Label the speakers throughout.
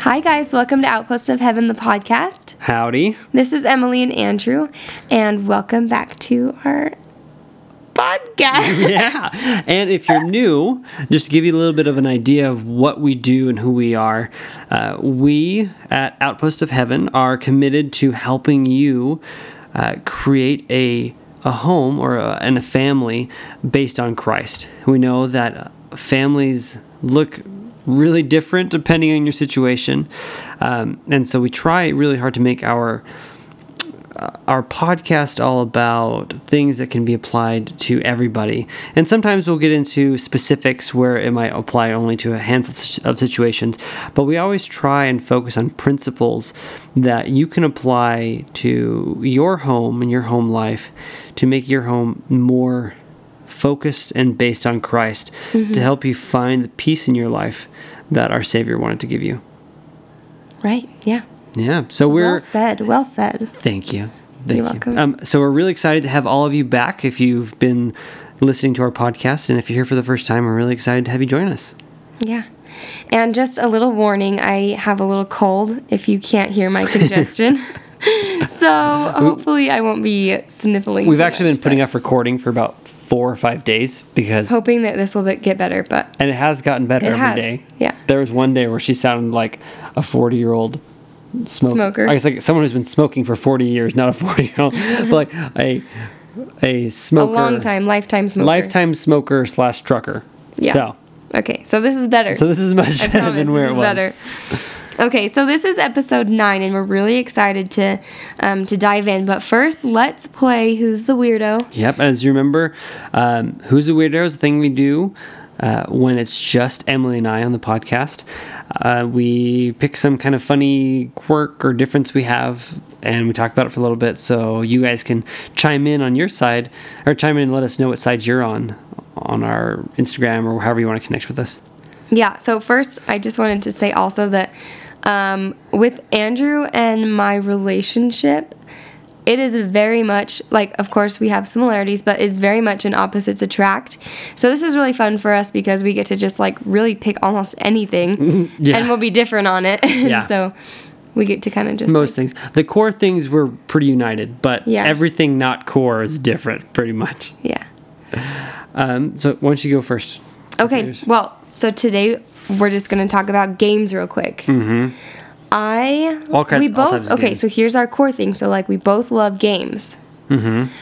Speaker 1: Hi, guys. Welcome to Outpost of Heaven, the podcast.
Speaker 2: Howdy.
Speaker 1: This is Emily and Andrew, and welcome back to our podcast.
Speaker 2: yeah. And if you're new, just to give you a little bit of an idea of what we do and who we are, uh, we at Outpost of Heaven are committed to helping you uh, create a a home or a, and a family based on Christ. We know that families look really different depending on your situation, um, and so we try really hard to make our our podcast all about things that can be applied to everybody. And sometimes we'll get into specifics where it might apply only to a handful of situations, but we always try and focus on principles that you can apply to your home and your home life to make your home more focused and based on Christ mm-hmm. to help you find the peace in your life that our Savior wanted to give you.
Speaker 1: Right, yeah.
Speaker 2: Yeah. So we're
Speaker 1: well said. Well said.
Speaker 2: Thank you. Thank You're you. welcome. Um, so we're really excited to have all of you back. If you've been listening to our podcast, and if you're here for the first time, we're really excited to have you join us.
Speaker 1: Yeah. And just a little warning I have a little cold if you can't hear my congestion. so hopefully I won't be sniffling.
Speaker 2: We've actually much, been putting off recording for about four or five days because
Speaker 1: hoping that this will get better, but
Speaker 2: and it has gotten better every
Speaker 1: has.
Speaker 2: day.
Speaker 1: Yeah,
Speaker 2: there was one day where she sounded like a forty-year-old smoke,
Speaker 1: smoker.
Speaker 2: I guess like someone who's been smoking for 40 years, not a 40 year old, but like a a smoker,
Speaker 1: a long time, lifetime smoker,
Speaker 2: lifetime smoker slash trucker. Yeah. So
Speaker 1: okay, so this is better.
Speaker 2: So this is much I better than where it was. Better.
Speaker 1: Okay, so this is episode nine, and we're really excited to um, to dive in. But first, let's play Who's the Weirdo.
Speaker 2: Yep, as you remember, um, Who's the Weirdo is the thing we do uh, when it's just Emily and I on the podcast. Uh, we pick some kind of funny quirk or difference we have and we talk about it for a little bit so you guys can chime in on your side or chime in and let us know what side you're on on our Instagram or however you want to connect with us.
Speaker 1: Yeah, so first, I just wanted to say also that um, with Andrew and my relationship, it is very much like of course we have similarities but is very much an opposites attract. So this is really fun for us because we get to just like really pick almost anything. Yeah. and we'll be different on it. Yeah. so we get to kind of just
Speaker 2: most like, things. The core things were pretty united but yeah. everything not core is different pretty much.
Speaker 1: Yeah.
Speaker 2: Um, so why don't you go first?
Speaker 1: Okay. Well so today we're just going to talk about games real quick
Speaker 2: mm-hmm.
Speaker 1: I all kind, we both okay. So here's our core thing. So like we both love games,
Speaker 2: mm-hmm.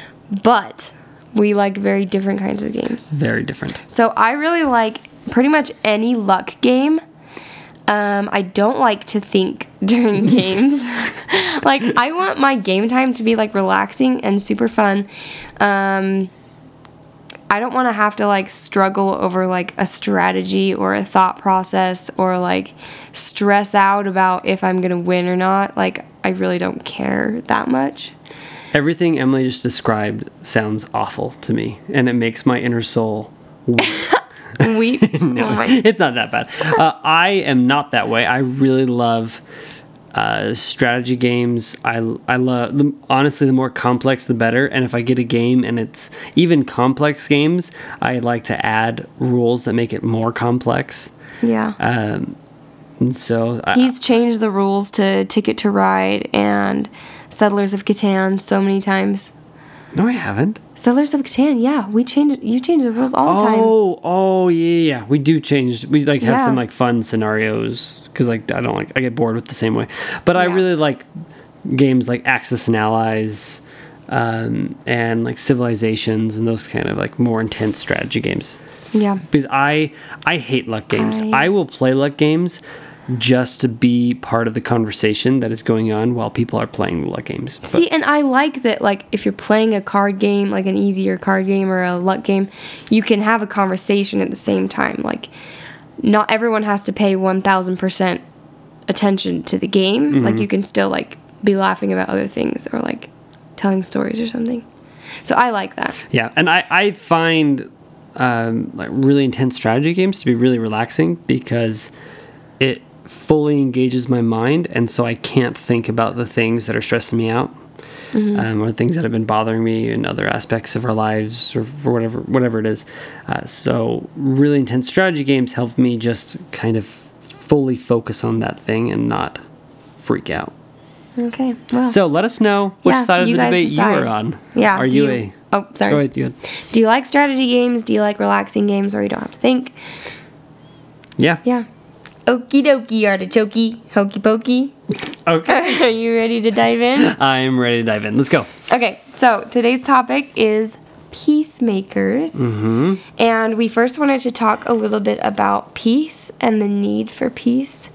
Speaker 1: but we like very different kinds of games.
Speaker 2: Very different.
Speaker 1: So I really like pretty much any luck game. Um, I don't like to think during games. like I want my game time to be like relaxing and super fun. Um, I don't want to have to like struggle over like a strategy or a thought process or like stress out about if I'm going to win or not. Like, I really don't care that much.
Speaker 2: Everything Emily just described sounds awful to me, and it makes my inner soul weep.
Speaker 1: weep?
Speaker 2: no, oh it's not that bad. Uh, I am not that way. I really love uh, strategy games, I, I love the, honestly the more complex the better. And if I get a game and it's even complex games, I like to add rules that make it more complex.
Speaker 1: Yeah.
Speaker 2: Um, and so
Speaker 1: he's I, changed the rules to Ticket to Ride and Settlers of Catan so many times.
Speaker 2: No, I haven't.
Speaker 1: Settlers of Catan, yeah, we change. You change the rules all the time.
Speaker 2: Oh, oh, yeah, yeah, we do change. We like have yeah. some like fun scenarios because like I don't like I get bored with the same way. But yeah. I really like games like Axis and Allies, um, and like Civilizations and those kind of like more intense strategy games.
Speaker 1: Yeah,
Speaker 2: because I I hate luck games. I, I will play luck games just to be part of the conversation that is going on while people are playing luck games.
Speaker 1: But See, and I like that, like, if you're playing a card game, like an easier card game or a luck game, you can have a conversation at the same time. Like, not everyone has to pay 1000% attention to the game. Like you can still like be laughing about other things or like telling stories or something. So I like that.
Speaker 2: Yeah, and I, I find um, like really intense strategy games to be really relaxing because it fully engages my mind, and so I can't think about the things that are stressing me out. Um, or things that have been bothering me in other aspects of our lives, or for whatever whatever it is. Uh, so, really intense strategy games help me just kind of fully focus on that thing and not freak out.
Speaker 1: Okay. Well.
Speaker 2: So, let us know which
Speaker 1: Yeah,
Speaker 2: side of the debate you are on.
Speaker 1: yeah.
Speaker 2: Are
Speaker 1: do
Speaker 2: you, a?
Speaker 1: Oh, sorry.
Speaker 2: Go ahead. You.
Speaker 1: Do you like strategy games? Do you like relaxing games where you don't have to think?
Speaker 2: Yeah.
Speaker 1: Yeah. Okie dokie, artichoke, hokey pokey.
Speaker 2: Okay.
Speaker 1: Are you ready to dive in?
Speaker 2: I'm ready to dive in. Let's go.
Speaker 1: Okay, so today's topic is peacemakers.
Speaker 2: Mm-hmm.
Speaker 1: And we first wanted to talk a little bit about peace and the need for peace.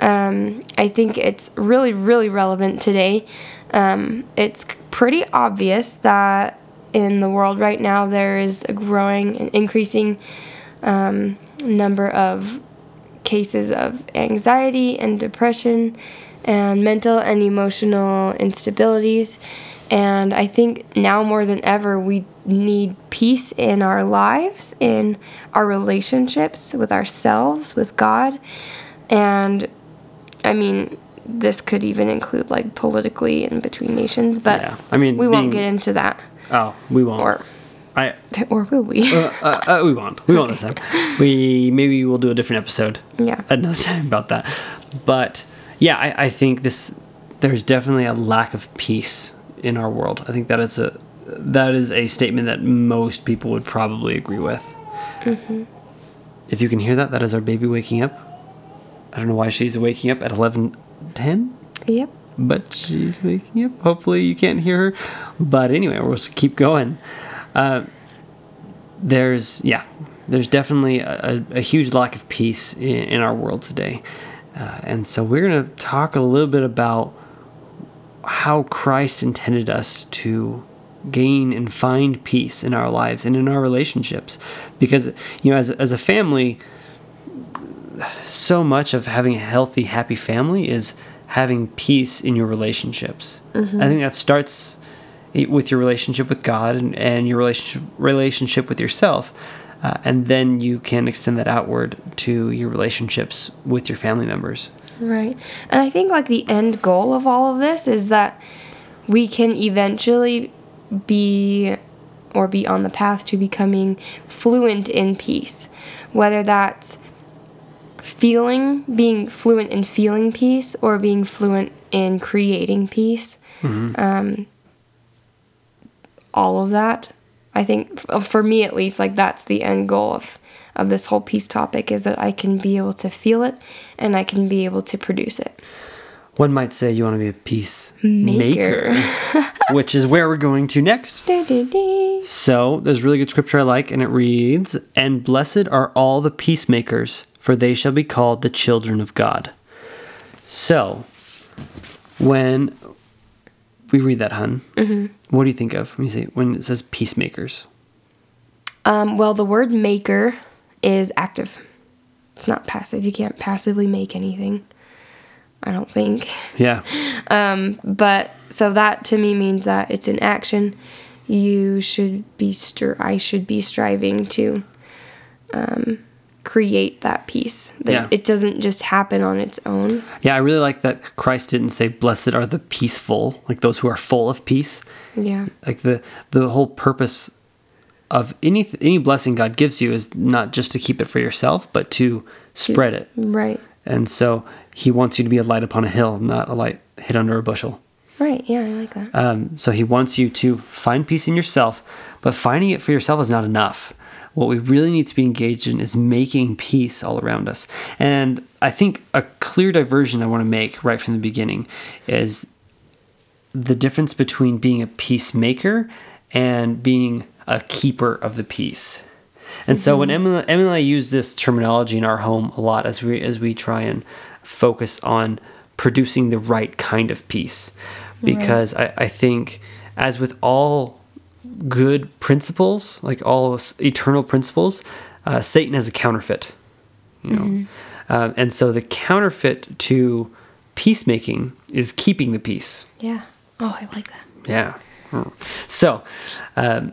Speaker 1: Um, I think it's really, really relevant today. Um, it's pretty obvious that in the world right now there is a growing and increasing um, number of cases of anxiety and depression and mental and emotional instabilities. And I think now more than ever, we need peace in our lives, in our relationships with ourselves, with God. And I mean, this could even include like politically and between nations, but
Speaker 2: Yeah, I mean,
Speaker 1: we won't
Speaker 2: being-
Speaker 1: get into that.
Speaker 2: Oh, we won't.
Speaker 1: Or,
Speaker 2: I.
Speaker 1: or will we?
Speaker 2: Uh, uh, we won't. We won't this time. We maybe we'll do a different episode
Speaker 1: yeah.
Speaker 2: another time about that. But yeah, I, I think this there's definitely a lack of peace in our world. I think that is a that is a statement that most people would probably agree with. If you can hear that, that is our baby waking up. I don't know why she's waking up at eleven ten.
Speaker 1: Yep.
Speaker 2: but she's waking up. Hopefully, you can't hear her. But anyway, we'll just keep going. Uh, there's, yeah, there's definitely a, a, huge lack of peace in, in our world today. Uh, and so we're going to talk a little bit about how Christ intended us to gain and find peace in our lives and in our relationships. Because, you know, as, as a family, so much of having a healthy, happy family is having peace in your relationships. I think that starts with your relationship with God and, and your relationship relationship with yourself, uh, and then you can extend that outward to your relationships with your family members.
Speaker 1: Right. And I think like the end goal of all of this is that we can eventually be or be on the path to becoming fluent in peace. Whether that's feeling, being fluent in feeling peace or being fluent in creating peace. Um, all of that. I think f- for me at least, like that's the end goal of of this whole peace topic is that I can be able to feel it and I can be able to produce it.
Speaker 2: One might say you want to be a peacemaker,
Speaker 1: Maker.
Speaker 2: which is where we're going to next.
Speaker 1: Du-du-du.
Speaker 2: So there's a really good scripture I like, and it reads, And blessed are all the peacemakers, for they shall be called the children of God. So, when we read that, hun, what do you think of when you say when it says peacemakers?
Speaker 1: Um, well, the word maker is active. It's not passive. You can't passively make anything. I don't think.
Speaker 2: Yeah,
Speaker 1: But so that to me means that it's an action. You should be str- I should be striving to um, create that peace. That
Speaker 2: Yeah.
Speaker 1: it doesn't just happen on its own.
Speaker 2: yeah. I really like that Christ didn't say, "Blessed are the peaceful," like those who are full of peace.
Speaker 1: Yeah.
Speaker 2: like the the whole purpose of any any blessing God gives you is not just to keep it for yourself, but to spread it.
Speaker 1: Right.
Speaker 2: And so He wants you to be a light upon a hill, not a light hid under a bushel.
Speaker 1: Right. Yeah, I like that.
Speaker 2: Um, so He wants you to find peace in yourself, but finding it for yourself is not enough. What we really need to be engaged in is making peace all around us. And I think a clear diversion I want to make right from the beginning is the difference between being a peacemaker and being a keeper of the peace. And so when mm-hmm. Emily, Emily and I use this terminology in our home a lot as we as we try and focus on producing the right kind of peace, because I, I think as with all good principles, like all eternal principles, uh, Satan has a counterfeit. You know, Um, and so the counterfeit to peacemaking is keeping the peace.
Speaker 1: Yeah. Oh, I like that.
Speaker 2: Yeah. Mm. So, um,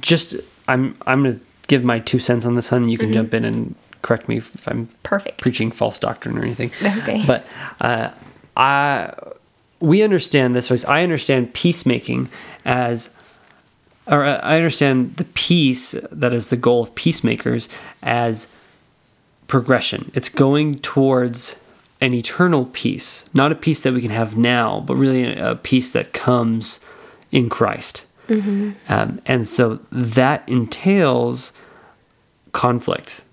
Speaker 2: just I'm I'm gonna give my two cents on this, hun. You can jump in and correct me if I'm
Speaker 1: Perfect.
Speaker 2: preaching false doctrine or anything.
Speaker 1: Okay.
Speaker 2: But uh, I we understand this. I understand peacemaking as, or uh, I understand the peace that is the goal of peacemakers as progression. It's going towards an eternal peace, not a peace that we can have now, but really a peace that comes in Christ. Um, and so that entails conflict.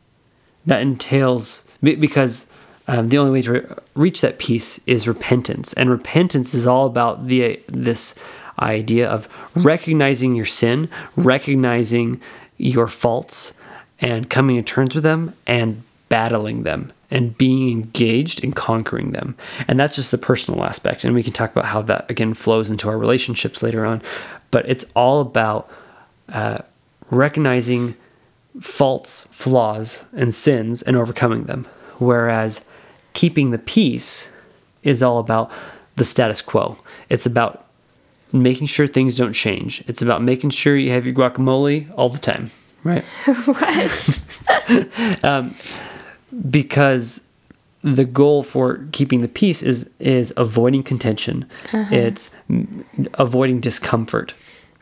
Speaker 2: That entails because um, the only way to re- reach that peace is repentance, and repentance is all about the this idea of recognizing your sin, recognizing your faults, and coming to terms with them, and battling them, and being engaged in conquering them. And that's just the personal aspect, and we can talk about how that again flows into our relationships later on. But it's all about uh, recognizing faults, flaws, and sins and overcoming them. Whereas keeping the peace is all about the status quo. It's about making sure things don't change. It's about making sure you have your guacamole all the time, right? Um, because the goal for keeping the peace is is avoiding contention. It's mm, avoiding discomfort.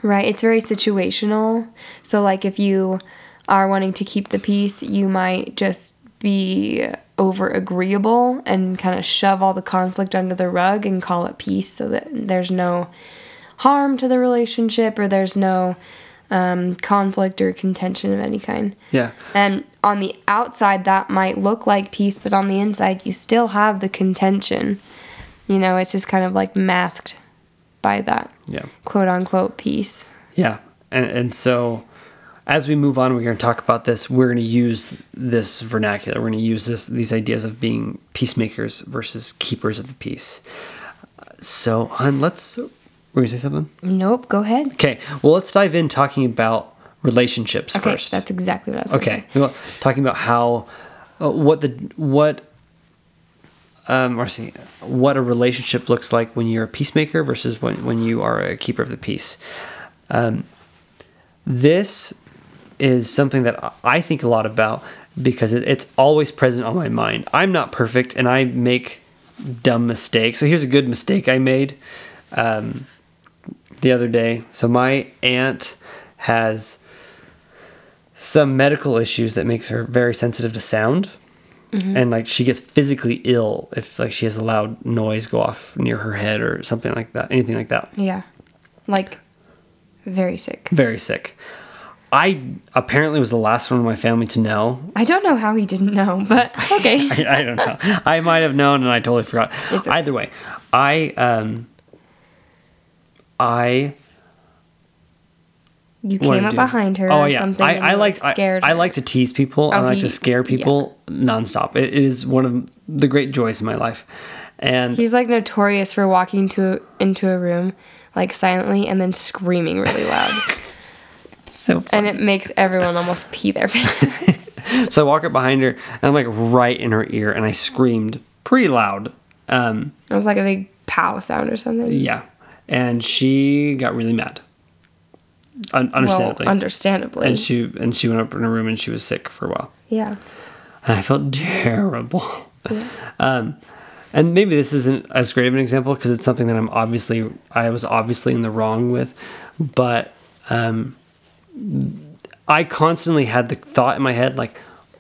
Speaker 1: Right. It's very situational. So, like, if you are wanting to keep the peace, you might just be over agreeable and kind of shove all the conflict under the rug and call it peace so that there's no harm to the relationship or there's no um, conflict or contention of any kind.
Speaker 2: Yeah.
Speaker 1: And on the outside, that might look like peace, but on the inside, you still have the contention. You know, it's just kind of like masked by that
Speaker 2: Yeah.
Speaker 1: quote unquote peace.
Speaker 2: Yeah, and and so as we move on, we're going to talk about this. We're going to use this vernacular. We're going to use this these ideas of being peacemakers versus keepers of the peace. So, hun, let's. Were you say something?
Speaker 1: Nope, go ahead.
Speaker 2: Okay. Well, let's dive in talking about relationships
Speaker 1: Okay,
Speaker 2: first.
Speaker 1: that's exactly what I was
Speaker 2: Okay,
Speaker 1: say.
Speaker 2: well, talking about how, uh, what the what, um, or see, what a relationship looks like when you're a peacemaker versus when when you are a keeper of the peace. Um, this is something that I think a lot about because it's always present on my mind. I'm not perfect, and I make dumb mistakes. So here's a good mistake I made. Um, the other day. So my aunt has some medical issues that makes her very sensitive to sound. And like she gets physically ill if like she has a loud noise go off near her head or something like that, anything like that.
Speaker 1: Yeah. Like very sick.
Speaker 2: Very sick. I apparently was the last one in my family to know.
Speaker 1: I don't know how he didn't know, but okay.
Speaker 2: I, I don't know. I might have known and I totally forgot.
Speaker 1: It's okay.
Speaker 2: Either way, I um I
Speaker 1: You came up
Speaker 2: do.
Speaker 1: behind her
Speaker 2: Oh
Speaker 1: or
Speaker 2: yeah,
Speaker 1: something.
Speaker 2: I, I like I,
Speaker 1: scared
Speaker 2: I
Speaker 1: her.
Speaker 2: like to tease people.
Speaker 1: Oh, I
Speaker 2: like
Speaker 1: he-
Speaker 2: to scare people nonstop. It, it is one of the great joys in my life, and
Speaker 1: He's like notorious for walking to into a room like silently and then screaming really loud.
Speaker 2: so
Speaker 1: and it makes everyone almost pee their pants.
Speaker 2: so I walk up behind her and I'm like right in her ear, and I screamed pretty loud. Um,
Speaker 1: It was like a big pow sound or something.
Speaker 2: yeah, and she got really mad. Un- understandably,
Speaker 1: Well, understandably.
Speaker 2: and she and she went up in her room and she was sick for a while.
Speaker 1: yeah.
Speaker 2: And I felt terrible. Um, and maybe this isn't as great of an example because it's something that I'm obviously I was obviously in the wrong with, but um, I constantly had the thought in my head like,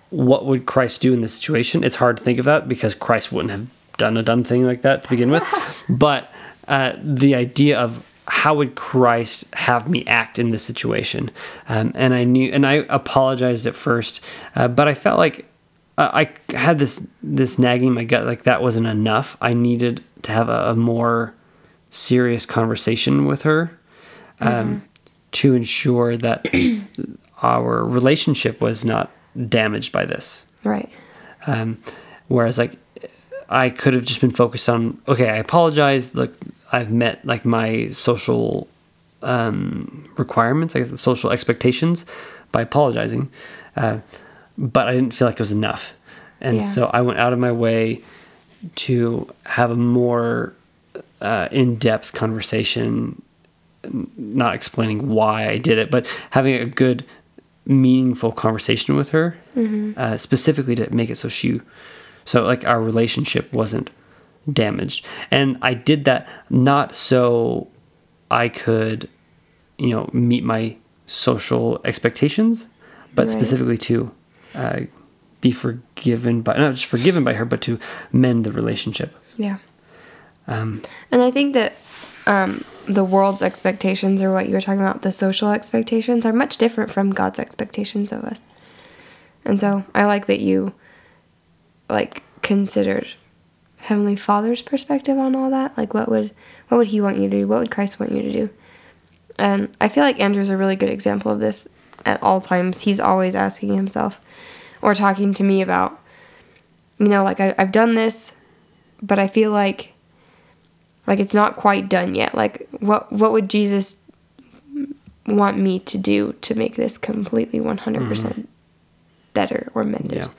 Speaker 2: what would Christ do in this situation? It's hard to think of that because Christ wouldn't have done a dumb thing like that to begin with, but uh, the idea of how would Christ have me act in this situation? Um, and I knew, and I apologized at first, uh, but I felt like I I had this this nagging in my gut like that wasn't enough. I needed to have a, a more serious conversation with her um, to ensure that our relationship was not damaged by this.
Speaker 1: Right.
Speaker 2: Um, whereas like I could have just been focused on okay, I apologize. Look, I've met like my social um, requirements, I guess the social expectations by apologizing, uh, but I didn't feel like it was enough. And
Speaker 1: Yeah.
Speaker 2: so I went out of my way to have a more uh, in-depth conversation n- not explaining why I did it, but having a good, meaningful conversation with her, uh, specifically to make it so she, so like our relationship wasn't damaged. And I did that not so I could, you know, meet my social expectations, but
Speaker 1: Right.
Speaker 2: specifically to uh, be forgiven by, not just forgiven by her, but to mend the relationship.
Speaker 1: Yeah.
Speaker 2: Um,
Speaker 1: And I think that um, the world's expectations, or what you were talking about, the social expectations, are much different from God's expectations of us. And so I like that you like considered Heavenly Father's perspective on all that. Like, what would what would He want you to do? What would Christ want you to do? And I feel like Andrew's a really good example of this at all times. He's always asking himself or talking to me about, you know, like I, I've done this, but I feel like like it's not quite done yet like what what would jesus want me to do to make this completely 100% better or mended
Speaker 2: Yeah.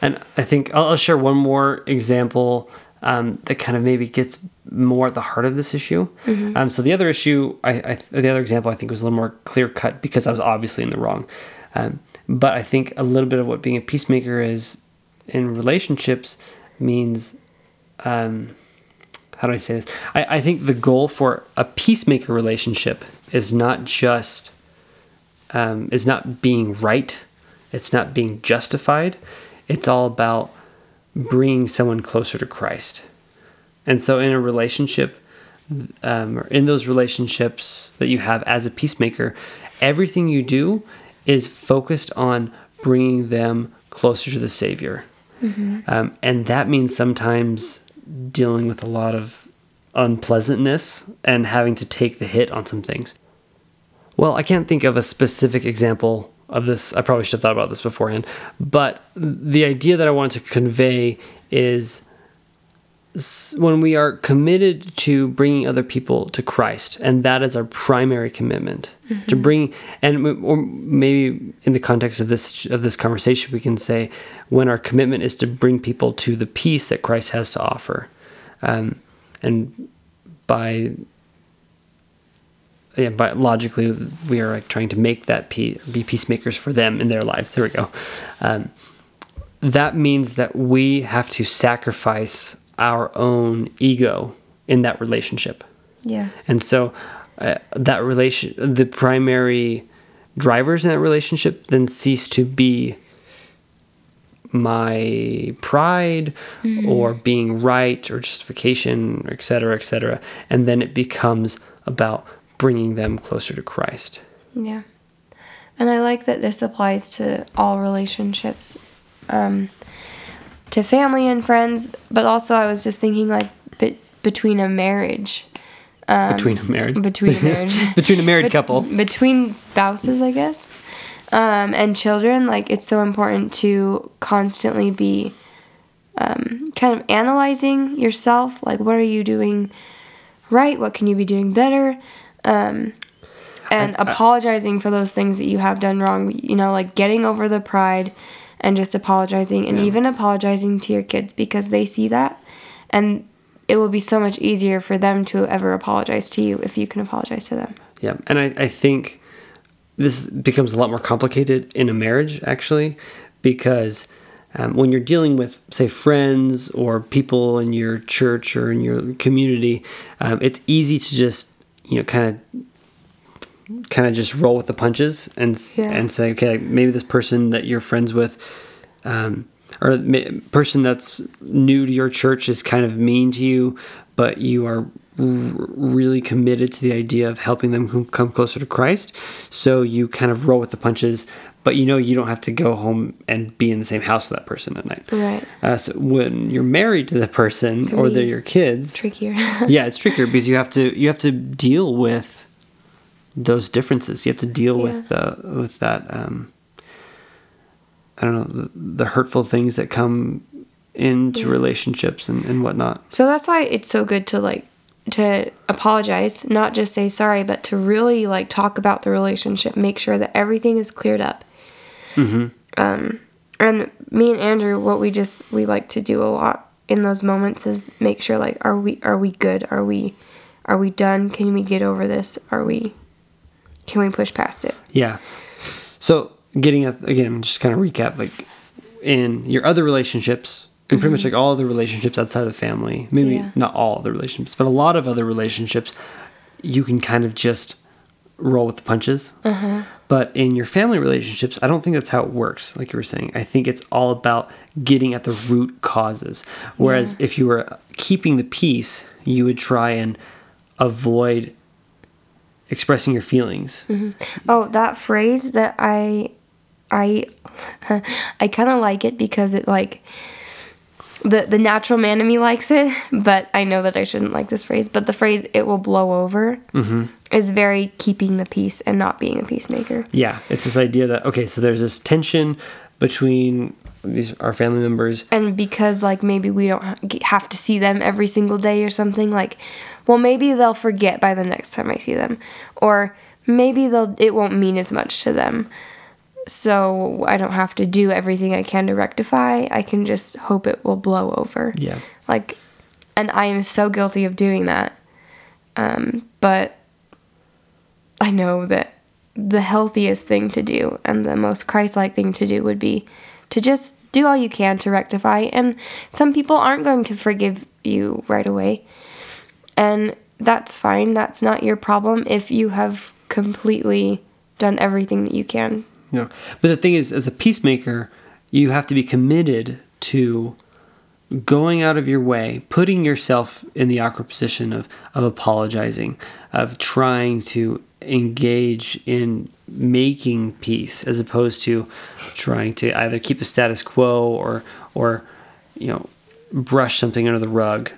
Speaker 2: And I think I'll, I'll share one more example um, that kind of maybe gets more at the heart of this issue. Um, so the other issue, I, I, the other example I think was a little more clear cut because I was obviously in the wrong. Um, but I think a little bit of what being a peacemaker is in relationships means um, how do I say this? I, I think the goal for a peacemaker relationship is not just um, is not being right. It's not being justified. It's all about bringing someone closer to Christ. And so, in a relationship, um, or in those relationships that you have as a peacemaker, everything you do is focused on bringing them closer to the Savior. Um, and that means sometimes dealing with a lot of unpleasantness and having to take the hit on some things. Well, I can't think of a specific example of this. I probably should have thought about this beforehand. But the idea that I wanted to convey is when we are committed to bringing other people to Christ, and that is our primary commitment to bring, and or maybe in the context of this of this conversation, we can say when our commitment is to bring people to the peace that Christ has to offer, um, and by yeah, but logically, we are like trying to make that pe- be peacemakers for them in their lives. There we go. Um, that means that we have to sacrifice our own ego in that relationship,
Speaker 1: yeah.
Speaker 2: And so uh, that relation, the primary drivers in that relationship, then cease to be my pride or being right or justification, et cetera, et cetera, and then it becomes about bringing them closer to Christ.
Speaker 1: yeah. And i like that this applies to all relationships. Um, to family and friends but also i was just thinking like be- between a marriage
Speaker 2: between a marriage,
Speaker 1: between a marriage.
Speaker 2: Between a married
Speaker 1: Bet-
Speaker 2: couple.
Speaker 1: between spouses i guess. Um, and children like it's so important to constantly be um, kind of analyzing yourself like what are you doing right? What can you be doing better? Um, and apologizing for those things that you have done wrong you know like getting over the pride and just apologizing and even apologizing to your kids because they see that. And it will be so much easier for them to ever apologize to you if you can apologize to them.
Speaker 2: Yeah, and I, I think this becomes a lot more complicated in a marriage actually, because um, when you're dealing with say friends or people in your church or in your community, um, it's easy to just you know kind of kind of just roll with the punches and
Speaker 1: Yeah.
Speaker 2: and say okay maybe this person that you're friends with. Um, or person that's new to your church is kind of mean to you, but you are really committed to the idea of helping them come closer to Christ. So you kind of roll with the punches, but you know you don't have to go home and be in the same house with that person at night.
Speaker 1: Right.
Speaker 2: Uh, so when you're married to the person
Speaker 1: Can
Speaker 2: or they're your kids,
Speaker 1: trickier
Speaker 2: yeah, it's trickier because you have to you have to deal with those differences. You have to deal with the with that. Um, I don't know the, the hurtful things that come into relationships and, and whatnot.
Speaker 1: So that's why it's so good to like to apologize, not just say sorry, but to really like talk about the relationship, make sure that everything is cleared up. Um, And me and Andrew, what we just we like to do a lot in those moments is make sure like are we are we good? Are we are we done? Can we get over this? Are we can we push past it?
Speaker 2: Yeah. So getting at again, just kind of recap like in your other relationships and pretty much mm-hmm. like all other relationships outside of the family, maybe
Speaker 1: Yeah.
Speaker 2: not all the relationships, but a lot of other relationships, you can kind of just roll with the punches. Uh-huh. But in your family relationships, I don't think that's how it works. Like you were saying, I think it's all about getting at the root causes. Whereas if you were keeping the peace, you would try and avoid expressing your feelings. Mm-hmm.
Speaker 1: Oh, that phrase that I I I kind of like it because it like the the natural man in me likes it, but I know that I shouldn't like this phrase. But the phrase "it will blow over" mm-hmm. is very keeping the peace and not being a peacemaker.
Speaker 2: Yeah, it's this idea that okay, so there's this tension between these our family members.
Speaker 1: And because like maybe we don't have to see them every single day or something, like, well maybe they'll forget by the next time I see them, or maybe they'll it won't mean as much to them. So I don't have to do everything I can to rectify. I can just hope it will blow over.
Speaker 2: Yeah.
Speaker 1: Like, and I am so guilty of doing that. Um, but I know that the healthiest thing to do and the most Christ like thing to do would be to just do all you can to rectify. And some people aren't going to forgive you right away. And that's fine. That's not your problem if you have completely done everything that you can.
Speaker 2: Yeah. But the thing is, as a peacemaker, you have to be committed to going out of your way, putting yourself in the awkward position of, of apologizing, of trying to engage in making peace as opposed to trying to either keep a status quo or or you know brush something under the rug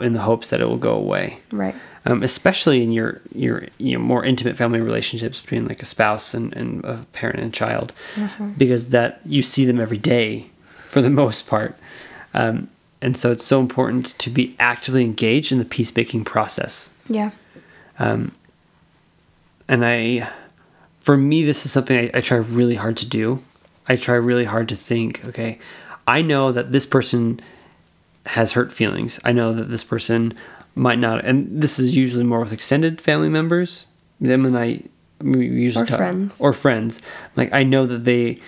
Speaker 2: in the hopes that it will go away
Speaker 1: Right.
Speaker 2: um, especially in your your you know more intimate family relationships between like a spouse and, and a parent and child because that you see them every day for the most part um, and so it's so important to be actively engaged in the peacemaking process
Speaker 1: Yeah.
Speaker 2: and I, for me, this is something I, I try really hard to do. I try really hard to think, okay, I know that this person has hurt feelings. I know that this person might not, and this is usually more with extended family members. Them and I, we usually
Speaker 1: Or
Speaker 2: talk,
Speaker 1: friends.
Speaker 2: or friends. Like I know that they,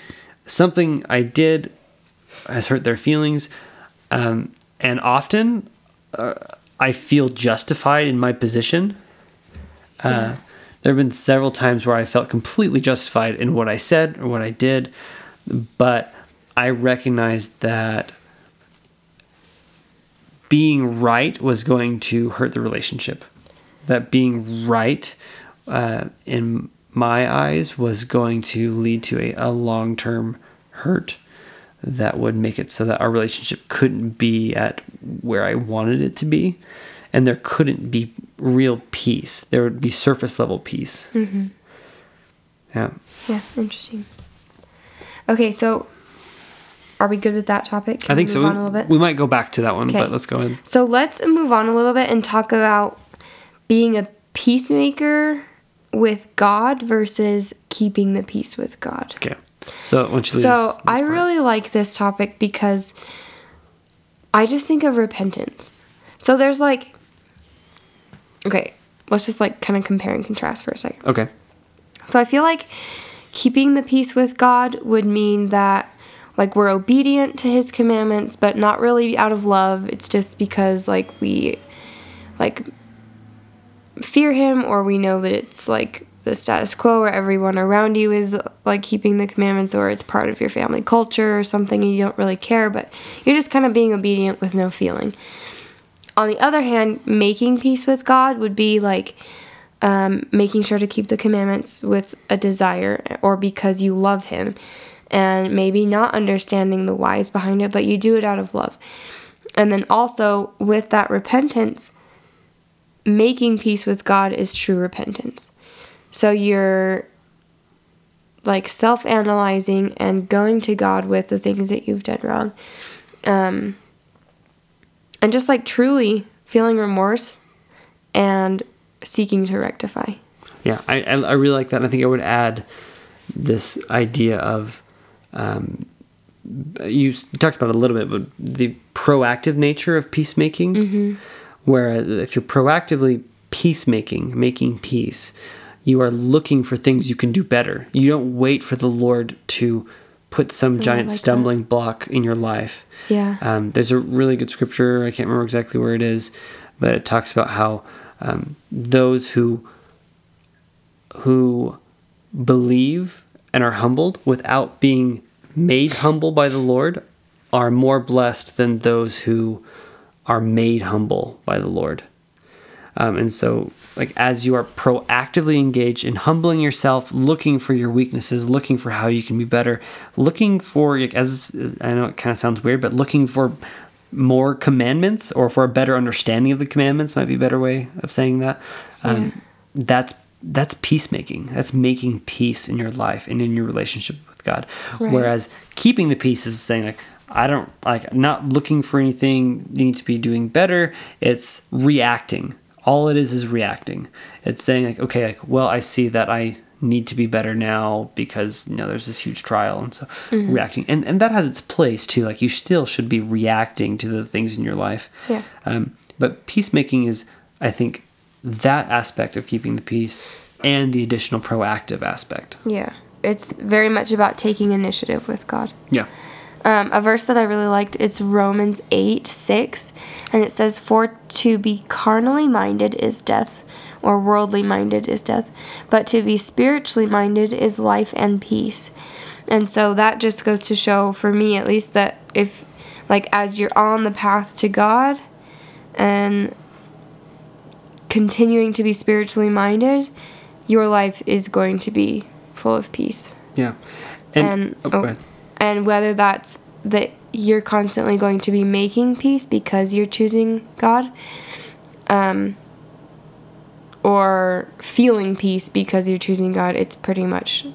Speaker 2: something I did has hurt their feelings, um, and often uh, I feel justified in my position. Uh, there have been several times where I felt completely justified in what I said or what I did, but I recognized that being right was going to hurt the relationship. That being right, uh, in my eyes, was going to lead to a, a long term hurt that would make it so that our relationship couldn't be at where I wanted it to be. And there couldn't be real peace. There would be surface level peace. Mm-hmm. Yeah.
Speaker 1: Yeah. Interesting. Okay, so are we good with that topic? Can
Speaker 2: I think
Speaker 1: we
Speaker 2: so.
Speaker 1: move
Speaker 2: We,
Speaker 1: on a little bit?
Speaker 2: we might go back to that one, but let's go ahead.
Speaker 1: So let's move on a little bit and talk about being a peacemaker with God versus keeping the peace with God.
Speaker 2: Okay. So, why don't you lead
Speaker 1: So I
Speaker 2: part?
Speaker 1: really like this topic because I just think of repentance. So there's like, okay, let's just like kind of compare and contrast for a second.
Speaker 2: Okay.
Speaker 1: So I feel like keeping the peace with God would mean that like we're obedient to his commandments but not really out of love. It's just because like we like fear him or we know that it's like the status quo where everyone around you is like keeping the commandments or it's part of your family culture or something and you don't really care but you're just kind of being obedient with no feeling. On the other hand, making peace with God would be like um, making sure to keep the commandments with a desire or because you love Him, and maybe not understanding the whys behind it, but you do it out of love. And then also with that repentance, making peace with God is true repentance. So you're like self analyzing and going to God with the things that you've done wrong. Um, and just like truly feeling remorse and seeking to rectify.
Speaker 2: Yeah, I, I really like that. I think I would add this idea of um, you talked about a little bit, but the proactive nature of peacemaking, where if you're proactively peacemaking, making peace, you are looking for things you can do better. You don't wait for the Lord to put some giant
Speaker 1: like that.
Speaker 2: stumbling block in your life.
Speaker 1: Yeah.
Speaker 2: Um, there's a really good scripture. I can't remember exactly where it is, but it talks about how um, those who who believe and are humbled without being made humble by the Lord are more blessed than those who are made humble by the Lord. Um, and so, like, as you are proactively engaged in humbling yourself, looking for your weaknesses, looking for how you can be better, looking for, like, as I know it kind of sounds weird, but looking for more commandments or for a better understanding of the commandments might be a better way of saying that. Um, That's that's peacemaking. That's making peace in your life and in your relationship with God.
Speaker 1: Right.
Speaker 2: Whereas keeping the peace is saying like I don't like not looking for anything you need to be doing better. It's reacting. All it is is reacting. It's saying like okay, like well I see that I need to be better now because you know there's this huge trial and so reacting and and that has its place too. Like you still should be reacting to the things in your life.
Speaker 1: Yeah.
Speaker 2: Um, but peacemaking is, I think, that aspect of keeping the peace and the additional proactive aspect.
Speaker 1: Yeah. It's very much about taking initiative with God.
Speaker 2: Yeah.
Speaker 1: Um, a verse that I really liked, it's Romans 8 6. And it says, For to be carnally minded is death, or worldly minded is death, but to be spiritually minded is life and peace. And so that just goes to show, for me at least, that if, like, as you're on the path to God and continuing to be spiritually minded, your life is going to be full of peace
Speaker 2: Yeah.
Speaker 1: and
Speaker 2: oh, go
Speaker 1: oh, and whether that's that you're constantly going to be making peace because you're choosing God, um, or feeling peace because you're choosing God, it's pretty much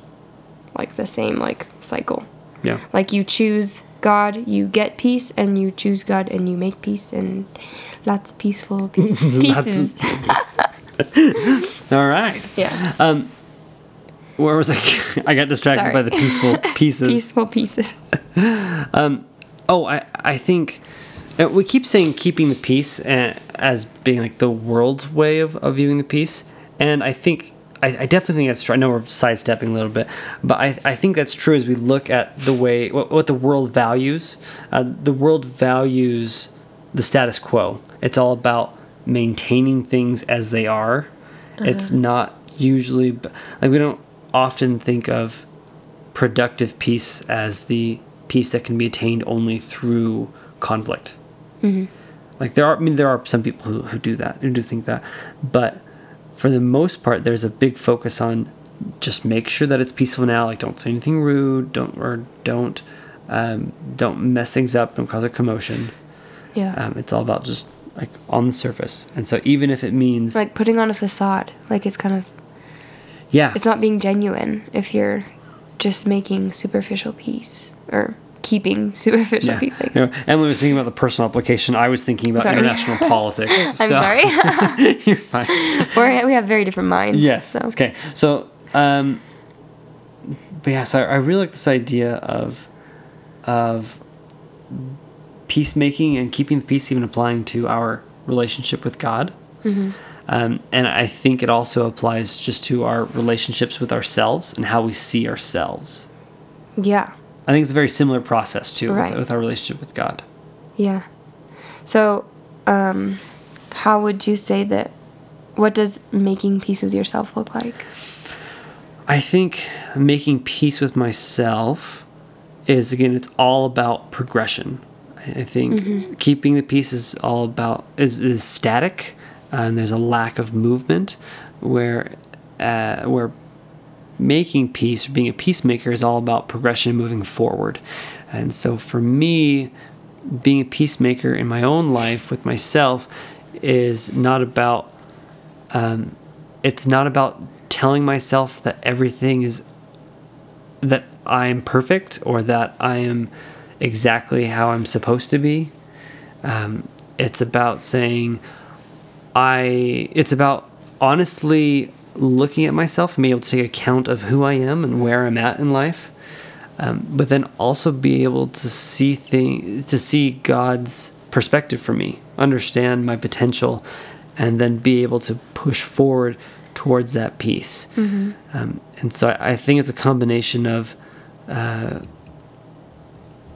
Speaker 1: like the same like cycle.
Speaker 2: Yeah.
Speaker 1: Like you choose God, you get peace, and you choose God, and you make peace, and lots of peaceful peace, pieces.
Speaker 2: All right.
Speaker 1: yeah,
Speaker 2: Where was I? I got distracted
Speaker 1: Sorry.
Speaker 2: by the peaceful pieces.
Speaker 1: peaceful pieces.
Speaker 2: Oh, I I think uh, we keep saying keeping the peace uh, as being like the world's way of, of viewing the peace, and I think I, I definitely think that's true. I know we're sidestepping a little bit, but I, I think that's true as we look at the way what, what the world values. Uh, the world values the status quo. It's all about maintaining things as they are. It's not usually like we don't often think of productive peace as the peace that can be attained only through conflict. Like there are, I mean, there are some people who, who do that, who do think that, but for the most part, there's a big focus on just make sure that it's peaceful now. Like don't say anything rude, don't or don't um, don't mess things up, don't cause a commotion.
Speaker 1: Yeah.
Speaker 2: Um, it's all about just like on the surface, and so even if it means
Speaker 1: like putting on a facade like it's kind of
Speaker 2: yeah,
Speaker 1: it's not being genuine if you're just making superficial peace or keeping superficial
Speaker 2: Yeah.
Speaker 1: peace like
Speaker 2: You know, Emily was thinking about the personal application. I was thinking about
Speaker 1: Sorry.
Speaker 2: international politics.
Speaker 1: i'm sorry
Speaker 2: You're fine.
Speaker 1: We're, we have very different minds
Speaker 2: Yes.
Speaker 1: so
Speaker 2: Okay. So, um, but yeah, so I, I really like this idea of, of peacemaking and keeping the peace, even applying to our relationship with God. Um, and I think it also applies just to our relationships with ourselves and how we see ourselves.
Speaker 1: yeah
Speaker 2: I think it's a very similar process too
Speaker 1: Right.
Speaker 2: with, with our relationship with God.
Speaker 1: yeah so um how would you say that what does making peace with yourself look like
Speaker 2: I think making peace with myself is again it's all about progression. I think keeping the peace is all about is, is static, uh, and there's a lack of movement. Where uh, where making peace, or being a peacemaker, is all about progression, and moving forward. And so for me, being a peacemaker in my own life with myself is not about it's not about telling myself that everything is that I'm perfect or that I am exactly how I'm supposed to be. Um, it's about saying I. It's about honestly looking at myself and being able to take account of who I am and where I'm at in life. um, but then also be able to see things, to see God's perspective for me, understand my potential, and then be able to push forward towards that peace. Um, and so I, I think it's a combination of uh,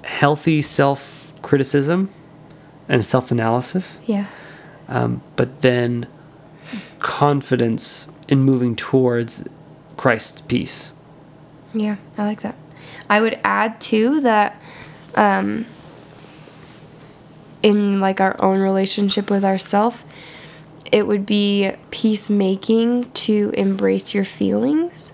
Speaker 2: healthy self criticism and self analysis,
Speaker 1: Yeah.
Speaker 2: um, but then confidence in moving towards Christ's peace.
Speaker 1: Yeah, I like that. I would add too that um, in like our own relationship with ourself, it would be peacemaking to embrace your feelings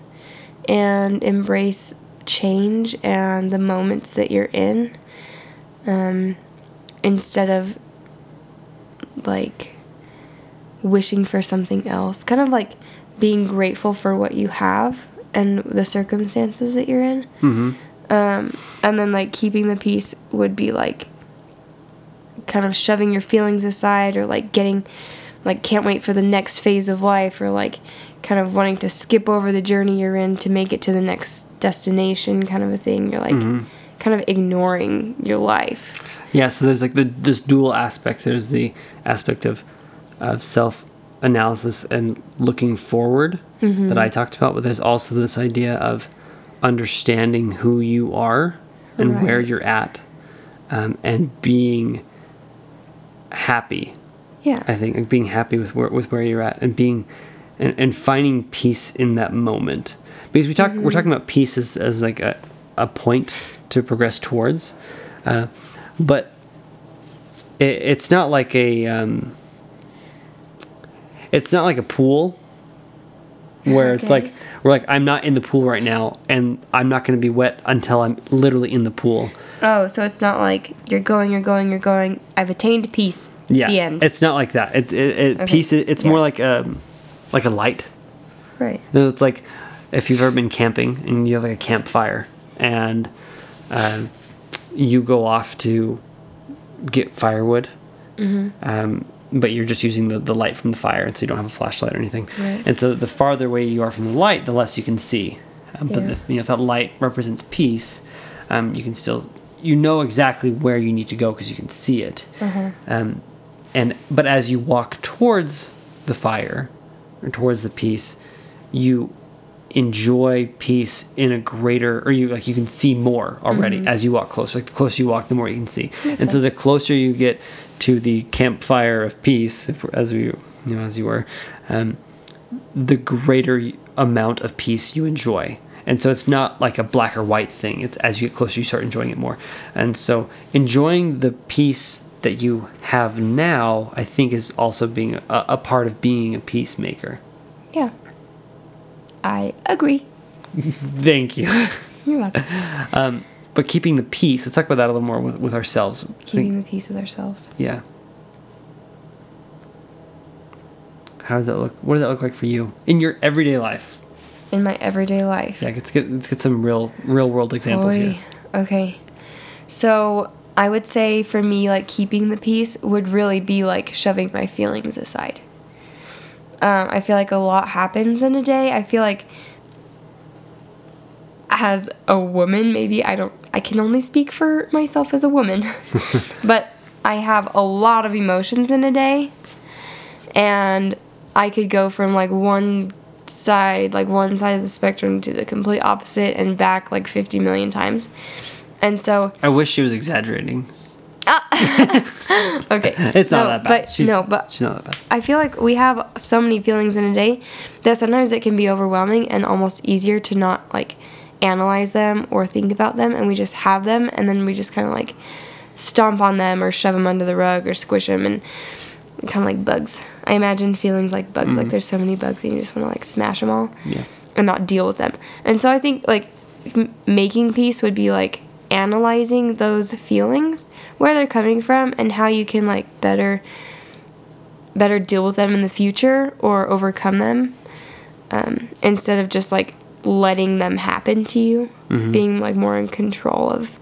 Speaker 1: and embrace change and the moments that you're in um, instead of like wishing for something else. Kind of like being grateful for what you have and the circumstances that you're in.
Speaker 2: Mm-hmm.
Speaker 1: Um, and then like keeping the peace would be like kind of shoving your feelings aside or like getting like can't wait for the next phase of life or like kind of wanting to skip over the journey you're in to make it to the next destination kind of a thing. You're like kind of ignoring your life.
Speaker 2: Yeah, so there's like the this dual aspects. There's the aspect of of self analysis and looking forward that I talked about, but there's also this idea of understanding who you are and where you're at, um, and being happy.
Speaker 1: Yeah.
Speaker 2: I think like being happy with where with where you're at and being and, and finding peace in that moment. Because we talk we're talking about peace as, as like a, a point to progress towards. Uh, but it, it's not like a um, it's not like a pool where it's like we're like I'm not in the pool right now and I'm not going to be wet until I'm literally in the pool.
Speaker 1: Oh, so it's not like you're going, you're going, you're going. I've attained peace.
Speaker 2: Yeah,
Speaker 1: The end.
Speaker 2: it's not like that. It's it, it
Speaker 1: Okay.
Speaker 2: peace. It's
Speaker 1: Yeah.
Speaker 2: more like a like a light.
Speaker 1: right.
Speaker 2: It's like if you've ever been camping and you have like a campfire and um, you go off to get firewood,
Speaker 1: Mm-hmm.
Speaker 2: um, but you're just using the, the light from the fire, and so you don't have a flashlight or anything.
Speaker 1: Right.
Speaker 2: And so the farther away you are from the light, the less you can see. Um, but
Speaker 1: Yeah.
Speaker 2: if, you know, if that light represents peace, um, you can still you know exactly where you need to go because you can see it.
Speaker 1: Uh-huh.
Speaker 2: Um, and but as you walk towards the fire or towards the peace, you enjoy peace in a greater or you like you can see more already as you walk closer. Like the closer you walk, the more you can see.
Speaker 1: Makes
Speaker 2: and so the closer you get to the campfire of peace, if, as we you know as you were, um, the greater amount of peace you enjoy. And so it's not like a black or white thing. It's as you get closer, you start enjoying it more. And so enjoying the peace that you have now, I think, is also being a, a part of being a peacemaker.
Speaker 1: Yeah. I agree.
Speaker 2: Thank you.
Speaker 1: You're welcome.
Speaker 2: Um, but keeping the peace, let's talk about that a little more with, with ourselves. I think-
Speaker 1: Keeping the peace with ourselves.
Speaker 2: yeah. How does that look? What does that look like for you in your everyday life?
Speaker 1: In my everyday life.
Speaker 2: Yeah, let's get let's get some real real world examples
Speaker 1: Oy.
Speaker 2: here.
Speaker 1: Okay. So I would say for me, like keeping the peace would really be like shoving my feelings aside. Um, I feel like a lot happens in a day. I feel like as a woman, maybe I don't, I can only speak for myself as a woman, but I have a lot of emotions in a day. And I could go from like one side, like one side of the spectrum to the complete opposite and back like 50 million times. And so,
Speaker 2: I wish she was exaggerating. Ah.
Speaker 1: okay.
Speaker 2: It's not that bad.
Speaker 1: But
Speaker 2: she's,
Speaker 1: no, but
Speaker 2: she's not that bad.
Speaker 1: I feel like we have so many feelings in a day that sometimes it can be overwhelming and almost easier to not like analyze them or think about them and we just have them and then we just kind of like stomp on them or shove them under the rug or squish them and kind of like bugs. I imagine feelings like bugs like there's so many bugs and you just want to like smash them all
Speaker 2: Yeah.
Speaker 1: and not deal with them. And so I think like m- making peace would be like analyzing those feelings, where they're coming from, and how you can like better better deal with them in the future or overcome them um, instead of just like letting them happen to you, mm-hmm. being like more in control of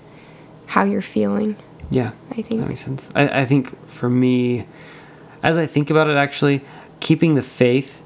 Speaker 1: how you're feeling.
Speaker 2: Yeah.
Speaker 1: I think.
Speaker 2: That makes sense. I, I think for me, as I think about it, actually, keeping the faith,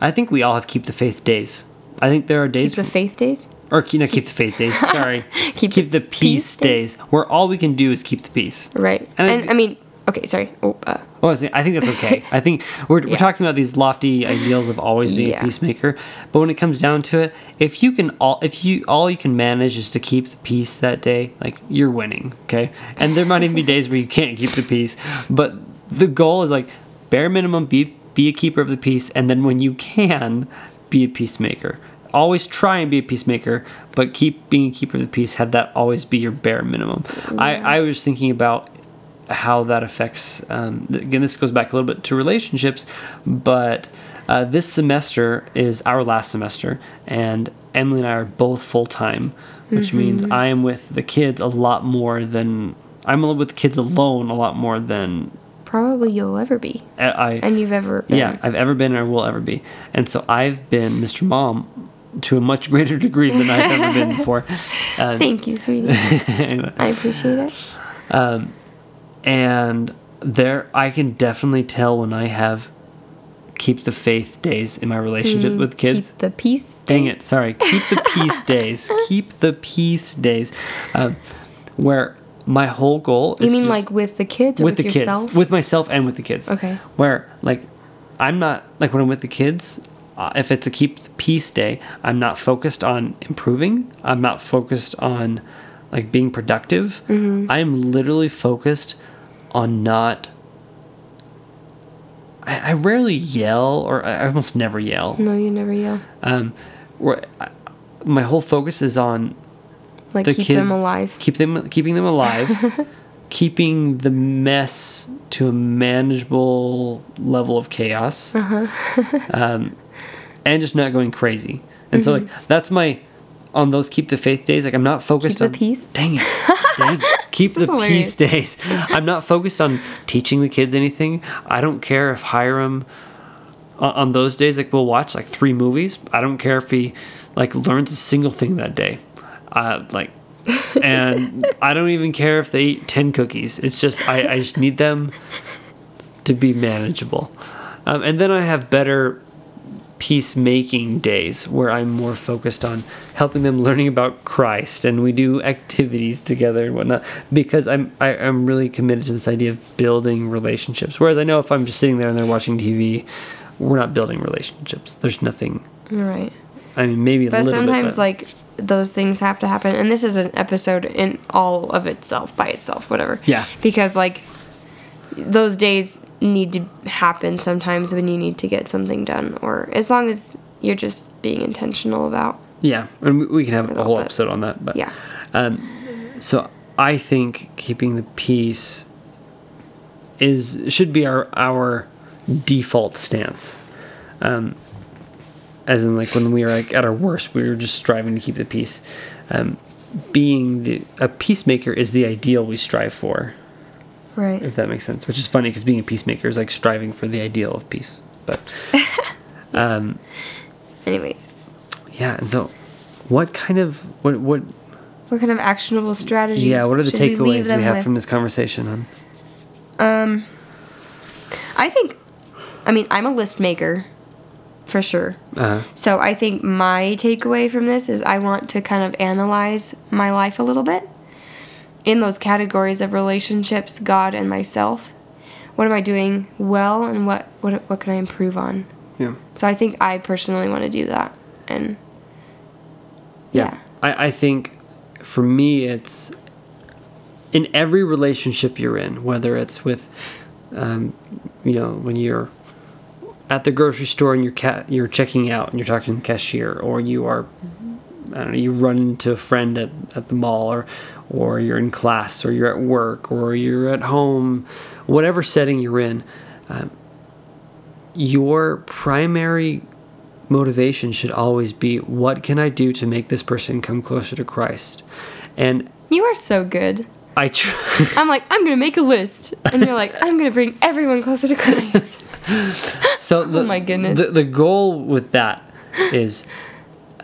Speaker 2: I think we all have keep the faith days. I think there are days.
Speaker 1: Keep the faith days.
Speaker 2: or keep, not keep the faith days. Sorry,
Speaker 1: Keep
Speaker 2: keep,
Speaker 1: the
Speaker 2: the peace,
Speaker 1: peace days.
Speaker 2: days, where all we can do is keep the peace.
Speaker 1: Right.
Speaker 2: And
Speaker 1: And,
Speaker 2: I-
Speaker 1: I, mean, okay, sorry. Oh, uh,
Speaker 2: Well, I think- I think that's okay. I think we're, we're talking about these lofty ideals of always being
Speaker 1: Yeah.
Speaker 2: a peacemaker, but when it comes down to it, if you can all if you all you can manage is to keep the peace that day, like you're winning, okay? And there might even be days where you can't keep the peace, but the goal is like bare minimum be be a keeper of the peace, and then when you can, be a peacemaker. Always try and be a peacemaker, but keep being a keeper of the peace. Have that always be your bare minimum. I, I was thinking about how that affects um, again this goes back a little bit to relationships but uh, this semester is our last semester and emily and i are both full-time which means i am with the kids a lot more than i'm with the kids alone a lot more than
Speaker 1: probably you'll ever be.
Speaker 2: i, I
Speaker 1: And you've ever been.
Speaker 2: yeah i've ever been or will ever be and so i've been mr mom to a much greater degree than i've ever been before um,
Speaker 1: Thank you, sweetie.
Speaker 2: anyway.
Speaker 1: I appreciate it.
Speaker 2: And there i can definitely tell when i have keep the faith days in my relationship
Speaker 1: You
Speaker 2: with kids
Speaker 1: Keep the peace.
Speaker 2: dang
Speaker 1: days.
Speaker 2: it sorry keep the peace days keep the peace days um, where my whole goal
Speaker 1: You mean
Speaker 2: just-
Speaker 1: like with the kids or
Speaker 2: with
Speaker 1: with,
Speaker 2: the
Speaker 1: yourself?
Speaker 2: kids with myself and with the kids
Speaker 1: Okay.
Speaker 2: where like i'm not like when i'm with the kids uh, if it's a keep the peace day i'm not focused on improving i'm not focused on like being productive
Speaker 1: Mm-hmm.
Speaker 2: i'm literally focused on not I, I rarely yell or I almost never yell
Speaker 1: no, you never yell.
Speaker 2: um where I, my whole focus is on
Speaker 1: Like
Speaker 2: the
Speaker 1: keep
Speaker 2: kids
Speaker 1: them alive.
Speaker 2: keep them keeping them alive keeping the mess to a manageable level of chaos
Speaker 1: Uh-huh.
Speaker 2: um, and just not going crazy and so like that's my on those keep the faith days like i'm not focused
Speaker 1: Mm-hmm. Keep the
Speaker 2: on
Speaker 1: peace?
Speaker 2: dang it dang it. Keep
Speaker 1: This
Speaker 2: the peace days. I'm not focused on teaching the kids anything. I don't care if hiram on, on those days like we'll watch like three movies. I don't care if he like learns a single thing that day. Uh, like and i don't even care if they eat 10 cookies. It's just i, I just need them to be manageable. Um, and then i have better peacemaking days where i'm more focused on helping them learning about christ and we do activities together and whatnot because i'm I, i'm really committed to this idea of building relationships whereas i know if i'm just sitting there and they're watching tv we're not building relationships there's nothing
Speaker 1: Right.
Speaker 2: i mean maybe a
Speaker 1: But sometimes,
Speaker 2: bit,
Speaker 1: like, those things have to happen. And this is an episode in all of itself, by itself, whatever.
Speaker 2: Yeah.
Speaker 1: Because, like, those days need to happen sometimes when you need to get something done. Or as long as you're just being intentional about.
Speaker 2: yeah and we- can have a whole
Speaker 1: bit.
Speaker 2: episode on that but
Speaker 1: Yeah.
Speaker 2: Um, so I think keeping the peace is should be our our default stance. Um, as in, like when we are like at our worst, we are just striving to keep the peace. Um, being the a peacemaker is the ideal we strive for,
Speaker 1: Right.
Speaker 2: if that makes sense. Which is funny because being a peacemaker is like striving for the ideal of peace. But um,
Speaker 1: Anyways,
Speaker 2: yeah, and so what kind of what what
Speaker 1: what kind of actionable strategies?
Speaker 2: yeah what are the
Speaker 1: should we
Speaker 2: takeaways we, have
Speaker 1: with?
Speaker 2: from this conversation? On
Speaker 1: Um, I think, I mean, I'm a list maker, for sure.
Speaker 2: Uh-huh.
Speaker 1: So I think my takeaway from this is I want to kind of analyze my life a little bit in those categories of relationships, God and myself. What am I doing well, and what what what can I improve on?
Speaker 2: yeah.
Speaker 1: So I think I personally want to do that, and
Speaker 2: Yeah.
Speaker 1: Yeah.
Speaker 2: I, I think for me, it's in every relationship you're in, whether it's with, um, you know, when you're at the grocery store and you're ca- you're checking out and you're talking to the cashier, or you are, I don't know, you run into a friend at, at the mall, or or you're in class, or you're at work, or you're at home, whatever setting you're in, um, your primary motivation should always be what can I do to make this person come closer to Christ? And
Speaker 1: you are so good.
Speaker 2: I try.
Speaker 1: I'm like I'm gonna make a list, and you're like I'm gonna bring everyone closer to Christ.
Speaker 2: so the,
Speaker 1: Oh my goodness.
Speaker 2: The, the goal with that is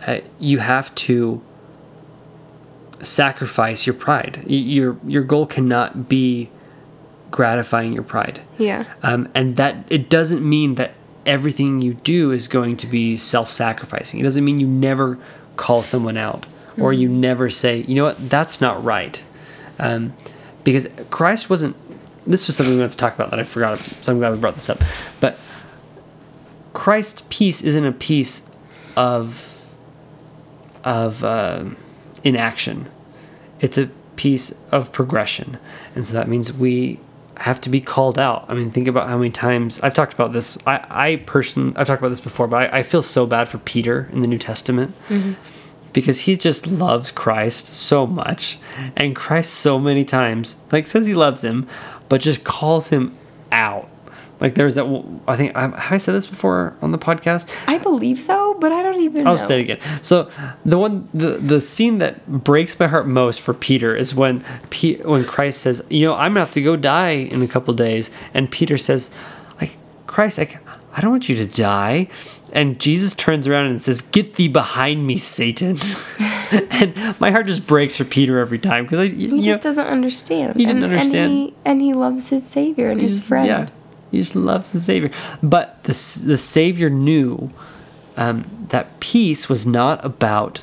Speaker 2: uh, you have to sacrifice your pride. Y- Your your goal cannot be gratifying your pride.
Speaker 1: yeah.
Speaker 2: Um, and that it doesn't mean that everything you do is going to be self-sacrificing. It doesn't mean you never call someone out or you never say, you know what, that's not right. Um, because Christ wasn't, this was something we wanted to talk about that I forgot, so I'm glad we brought this up. But Christ's peace isn't a peace of, of uh, inaction, it's a peace of progression. And so that means we have to be called out. I mean, think about how many times I've talked about this. I, I person, I've talked about this before, but I, I feel so bad for Peter in the New Testament mm-hmm. because he just loves Christ so much, and Christ so many times like says he loves him, but just calls him out. Like there's that. I think have I said this before on the podcast.
Speaker 1: I believe so, but I don't even
Speaker 2: I'll
Speaker 1: know.
Speaker 2: say it again. So the one the the scene that breaks my heart most for Peter is when P, when Christ says, "You know, I'm gonna have to go die in a couple days," and Peter says, "Like Christ, like I don't want you to die." And Jesus turns around and says, "Get thee behind me, Satan!" and my heart just breaks for Peter every time because
Speaker 1: He just
Speaker 2: know,
Speaker 1: doesn't understand.
Speaker 2: He didn't
Speaker 1: and,
Speaker 2: understand.
Speaker 1: And he, and he loves his Savior and his friend.
Speaker 2: Yeah, he just loves the Savior. But the the Savior knew um, that peace was not about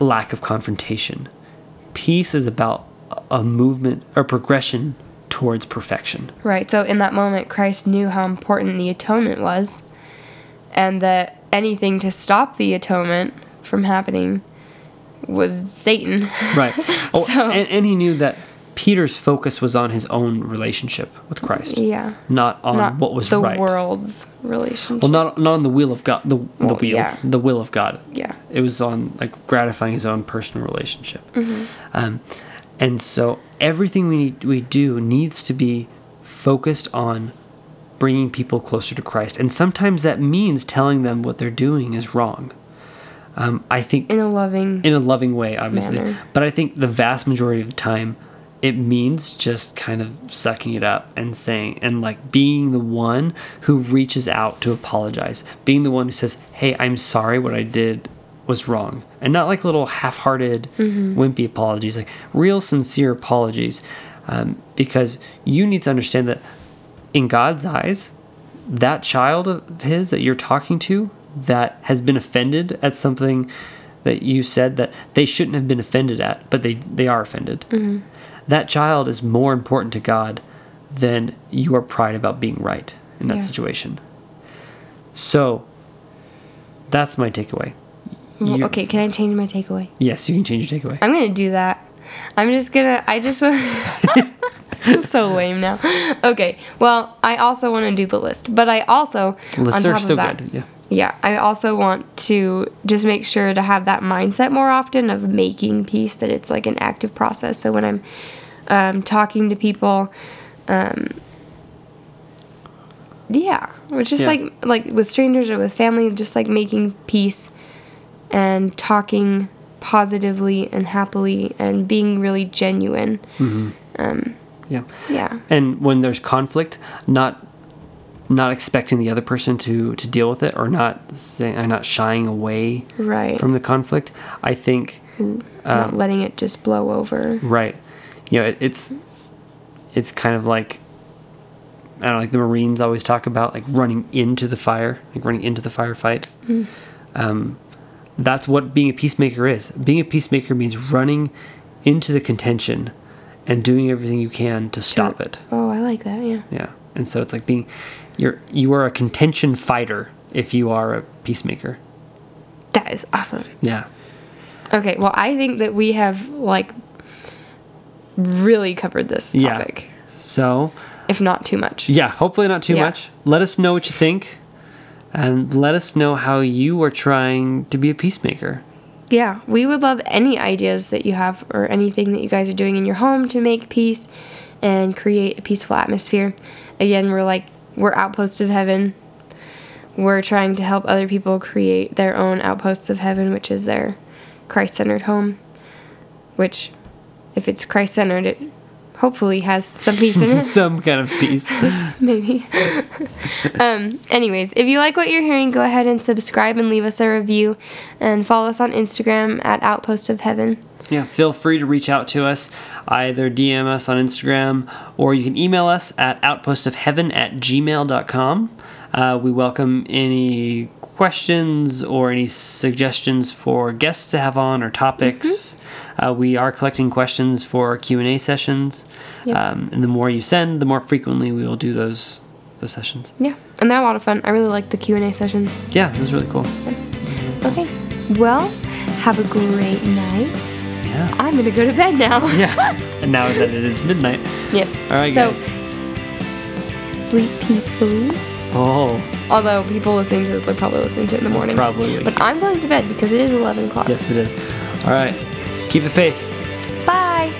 Speaker 2: lack of confrontation. Peace is about a movement or progression towards perfection.
Speaker 1: Right. So in that moment, Christ knew how important the atonement was, and that anything to stop the atonement from happening was Satan.
Speaker 2: Right. Oh,
Speaker 1: So-
Speaker 2: and, and he knew that Peter's focus was on his own relationship with Christ,
Speaker 1: yeah.
Speaker 2: not on
Speaker 1: Not
Speaker 2: what was
Speaker 1: the
Speaker 2: right.
Speaker 1: world's relationship.
Speaker 2: Well, not not on the will of God. The the wheel.
Speaker 1: yeah.
Speaker 2: The will of God.
Speaker 1: Yeah.
Speaker 2: It was on like gratifying his own personal relationship. Mm-hmm. Um, and so everything we need we do needs to be focused on bringing people closer to Christ, and sometimes that means telling them what they're doing is wrong. Um, I think
Speaker 1: in a loving.
Speaker 2: in a loving way, obviously.
Speaker 1: Manner.
Speaker 2: But I think the vast majority of the time, it means just kind of sucking it up and saying, and like being the one who reaches out to apologize, being the one who says, Hey, I'm sorry, what I did was wrong. And not like little half hearted, wimpy apologies, like real sincere apologies. Um, because you need to understand that in God's eyes, that child of his that you're talking to that has been offended at something that you said that they shouldn't have been offended at, but they, they are offended. That child is more important to God than your pride about being right in that
Speaker 1: Yeah.
Speaker 2: situation. So that's my takeaway.
Speaker 1: Well,
Speaker 2: You-
Speaker 1: okay, can I change my takeaway?
Speaker 2: Yes, you can change your takeaway.
Speaker 1: I'm gonna do that. I'm just gonna. I just want. so lame now. Okay. Well, I also want to do the list, but I also
Speaker 2: Lists
Speaker 1: on
Speaker 2: are
Speaker 1: top
Speaker 2: still
Speaker 1: of that,
Speaker 2: good. Yeah.
Speaker 1: Yeah, I also want to just make sure to have that mindset more often of making peace. That it's like an active process. So when I'm um, talking to people, um, yeah, which is
Speaker 2: Yeah.
Speaker 1: like like with strangers or with family, just like making peace and talking positively and happily and being really genuine.
Speaker 2: Yeah.
Speaker 1: Yeah.
Speaker 2: and when there's conflict not not expecting the other person to to deal with it or not saying or uh, not shying away
Speaker 1: Right.
Speaker 2: from the conflict i think
Speaker 1: Not um, letting it just blow over.
Speaker 2: right you know it, it's it's kind of like i don't know like the marines always talk about like running into the fire like running into the firefight mm. um, that's what being a peacemaker is being a peacemaker means running into the contention and doing everything you can to stop it
Speaker 1: Oh, I like that. Yeah.
Speaker 2: Yeah. And so it's like being you're you are a contention fighter if you are a peacemaker.
Speaker 1: That is awesome.
Speaker 2: Yeah.
Speaker 1: Okay, well, I think that we have like really covered this topic. Yeah.
Speaker 2: So
Speaker 1: if not too much.
Speaker 2: yeah, hopefully not too
Speaker 1: Yeah.
Speaker 2: much. Let us know what you think. And let us know how you are trying to be a peacemaker.
Speaker 1: Yeah, we would love any ideas that you have or anything that you guys are doing in your home to make peace and create a peaceful atmosphere. Again, we're like, we're outposts of heaven. We're trying to help other people create their own outposts of heaven, which is their Christ centered home. Which, if it's Christ centered, it hopefully has some peace in it.
Speaker 2: Some kind of peace.
Speaker 1: maybe. um, anyways, if you like what you're hearing, go ahead and subscribe and leave us a review and follow us on Instagram at Outpost of Heaven.
Speaker 2: Yeah, feel free to reach out to us. Either DM us on Instagram or you can email us at outpostofheaven at gmail.com. Uh, we welcome any questions or any suggestions for guests to have on or topics. Uh, we are collecting questions for Q and A sessions,
Speaker 1: Yep.
Speaker 2: um, and the more you send, the more frequently we will do those those sessions.
Speaker 1: Yeah, and they're a lot of fun. I really like the Q and A sessions.
Speaker 2: Yeah, it was really cool.
Speaker 1: Okay, well, have a great night.
Speaker 2: Yeah.
Speaker 1: I'm gonna go to bed now.
Speaker 2: yeah. And now that it is midnight.
Speaker 1: Yes.
Speaker 2: All right,
Speaker 1: so,
Speaker 2: guys.
Speaker 1: Sleep peacefully.
Speaker 2: Oh.
Speaker 1: Although people listening to this are probably listening to it in the morning.
Speaker 2: Probably.
Speaker 1: But I'm going to bed because it is 11 o'clock.
Speaker 2: Yes, it is. All right. Keep the faith. Bye.